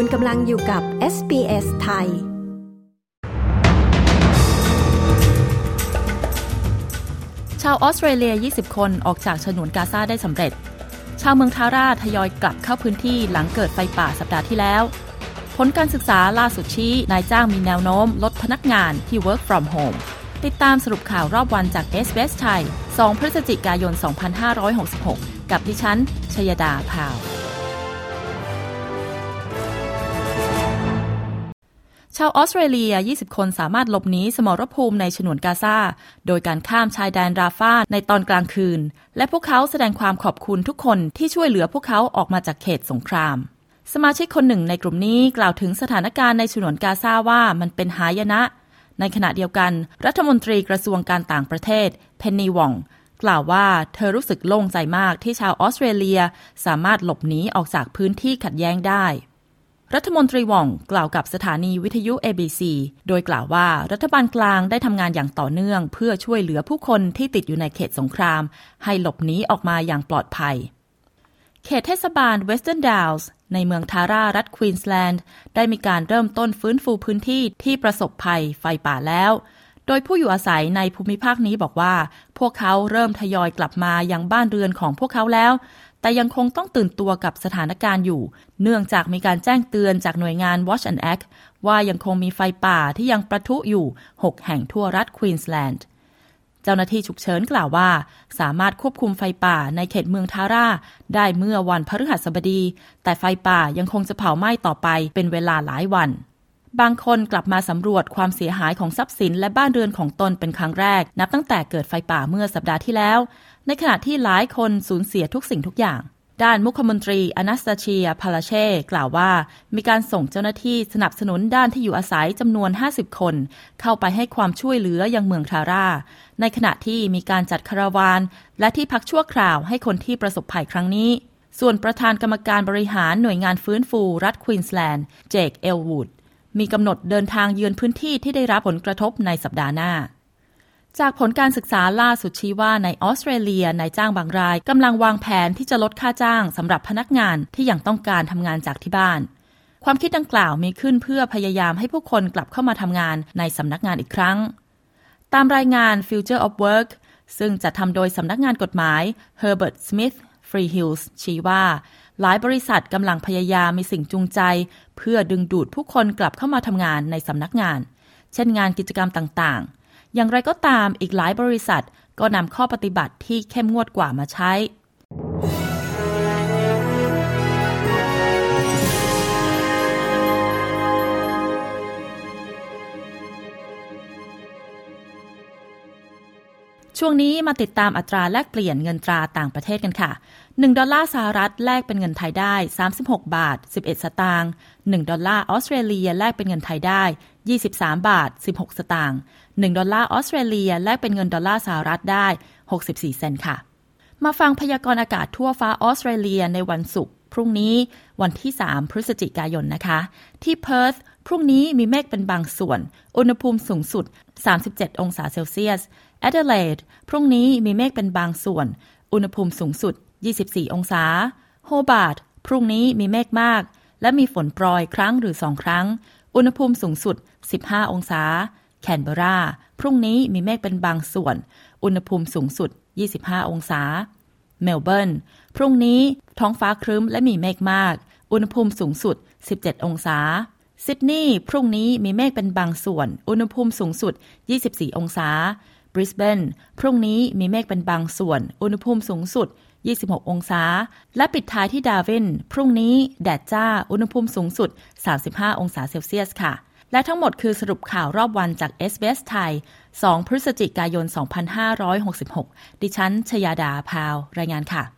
คุณกำลังอยู่กับ SBS ไทย ชาวออสเตรเลีย 20 คนออกจากฉนวนกาซาได้สำเร็จ ชาวเมืองทาราทยอยกลับเข้าพื้นที่หลังเกิดไฟป่าสัปดาห์ที่แล้ว ผลการศึกษาล่าสุดชี้นายจ้างมีแนวโน้ม ลดพนักงานที่ work from home ติดตามสรุปข่าวรอบวันจาก s อ s ไทย 2 พฤศจิกายน 2566 กับดิฉัน ชยดาพาว ชาวออสเตรเลีย 20 คนสามารถหลบหนีสมรภูมิในฉนวนกาซา โดยการข้ามชายแดนราฟาในตอนกลางคืน และพวกเขาแสดงความขอบคุณทุกคนที่ช่วยเหลือพวกเขาออกมาจากเขตสงคราม สมาชิกคนหนึ่งในกลุ่มนี้กล่าวถึงสถานการณ์ในฉนวนกาซาว่ามันเป็นหายนะ ในขณะเดียวกัน รัฐมนตรีกระทรวงการต่างประเทศ เพนนีวอง กล่าวว่าเธอรู้สึกโล่งใจมากที่ชาวออสเตรเลีย สามารถหลบหนีออกจากพื้นที่ขัดแย้งได้ รัฐมนตรีว่องกล่าวกับสถานีวิทยุ ABC โดยกล่าวว่ารัฐบาลกลางได้ทำงานอย่างต่อเนื่อง เพื่อช่วยเหลือผู้คนที่ติดอยู่ในเขตสงคราม ให้หลบหนีออกมาอย่างปลอดภัย เขตเทศบาลเวสเทิร์นดาวส์ในเมืองทารารัฐควีนสแลนด์ได้มีการเริ่มต้นฟื้นฟูพื้นที่ที่ประสบภัยไฟป่าแล้ว โดยผู้อยู่อาศัยในภูมิภาคนี้บอกว่า พวกเขาเริ่มทยอยกลับมายังบ้านเรือนของพวกเขาแล้ว แต่ยังคงต้องตื่นตัวกับสถานการณ์อยู่ เนื่องจากมีการแจ้งเตือนจากหน่วยงาน Watch and Act ว่ายังคงมีไฟป่าที่ยังประทุอยู่ 6 แห่งทั่วรัฐควีนสแลนด์เจ้าหน้าที่ฉุกเฉินกล่าวว่า สามารถควบคุมไฟป่าในเขตเมืองทาร่า ได้เมื่อวันพฤหัสบดี แต่ไฟป่ายังคงจะเผาไหม้ต่อไปเป็นเวลาหลายวัน บางคนกลับมาสำรวจความเสียหายของทรัพย์สินและบ้านเรือนของตนเป็นครั้งแรก นับตั้งแต่เกิดไฟป่าเมื่อสัปดาห์ที่แล้ว ในขณะที่หลายคนสูญเสียทุกสิ่งทุกอย่างด้านมุขมนตรีอนาสตาเชีย พาลาเช่ กล่าวว่า มีการส่งเจ้าหน้าที่สนับสนุนด้านที่อยู่อาศัยจำนวน 50 คน เข้าไปให้ความช่วยเหลือยังเมืองทาร่า ในขณะที่มีการจัดคาราวาน และที่พักชั่วคราวให้คนที่ประสบภัยครั้งนี้ ส่วนประธานกรรมการบริหารหน่วยงานฟื้นฟูรัฐควีนสแลนด์ เจค เอลวูด มีกำหนดเดินทางเยือนพื้นที่ที่ได้รับผลกระทบในสัปดาห์หน้า จากผลการศึกษาล่าสุดชี้ว่าในออสเตรเลียนายจ้างบางรายกำลังวางแผนที่จะลดค่าจ้างสำหรับพนักงานที่ยังต้องการทำงานจากที่บ้าน ความคิดดังกล่าวมีขึ้นเพื่อพยายามให้ผู้คนกลับเข้ามาทำงานในสำนักงานอีกครั้ง ตามรายงาน Future of Work ซึ่งจะทำโดยสำนักงานกฎหมาย Herbert Smith Freehills ชี้ว่า หลายบริษัทกำลังพยายามมีสิ่งจูงใจ เพื่อดึงดูดผู้คนกลับเข้ามาทำงานในสำนักงาน เช่นงานกิจกรรมต่างๆ อย่างไรก็ตามอีกหลายบริษัทก็นำข้อปฏิบัติที่เข้มงวดกว่ามาใช้ ช่วงนี้มาติดตามอัตราแลกเปลี่ยนเงินตราต่างประเทศกันค่ะ 1 ดอลลาร์สหรัฐแลกเป็นเงินไทยได้ 36 บาท 11 สตางค์1ดอลลาร์ออสเตรเลียแลกเป็นเงินไทยได้ 23 บาท 16 สตางค์1ดอลลาร์ออสเตรเลียแลกเป็นเงินดอลลาร์สหรัฐได้ 64 เซนต์ค่ะ มาฟังพยากรณ์อากาศทั่วฟ้าออสเตรเลียในวันศุกร์พรุ่งนี้วันที่ 3 พฤศจิกายนนะคะ ที่เพิร์ธพรุ่งนี้มีเมฆเป็นบางส่วน อุณหภูมิสูงสุด 37 องศาเซลเซียส แอดเดเลดพรุ่งนี้มีเมฆเป็นบางส่วน อุณหภูมิสูงสุด 24 องศา โฮบาร์ดพรุ่งนี้มีเมฆมาก และมีฝนโปรยครั้งหรือสองครั้ง อุณหภูมิสูงสุด 15 องศา แคนเบรา พรุ่งนี้มีเมฆเป็นบางส่วน อุณหภูมิสูงสุด 25 องศา เมลเบิร์น พรุ่งนี้ท้องฟ้าครึ้มและมีเมฆมาก อุณหภูมิสูงสุด 17 องศาซิดนีย์พรุ่งนี้มีเมฆเป็นบางส่วน อุณหภูมิสูงสุด 24 องศา ริสเบนพรุ่งนี้มีเมฆเป็นบางส่วน อุณหภูมิสูงสุด 26 องศา และปิดท้ายที่ดาวิน พรุ่งนี้แดดจ้า อุณหภูมิสูงสุด 35 องศาเซลเซียสค่ะ และทั้งหมดคือสรุปข่าวรอบวันจาก s อ s ไทย 2 พฤศจิกายน 2566 ดิฉัน ชยาดาพาว รายงานค่ะ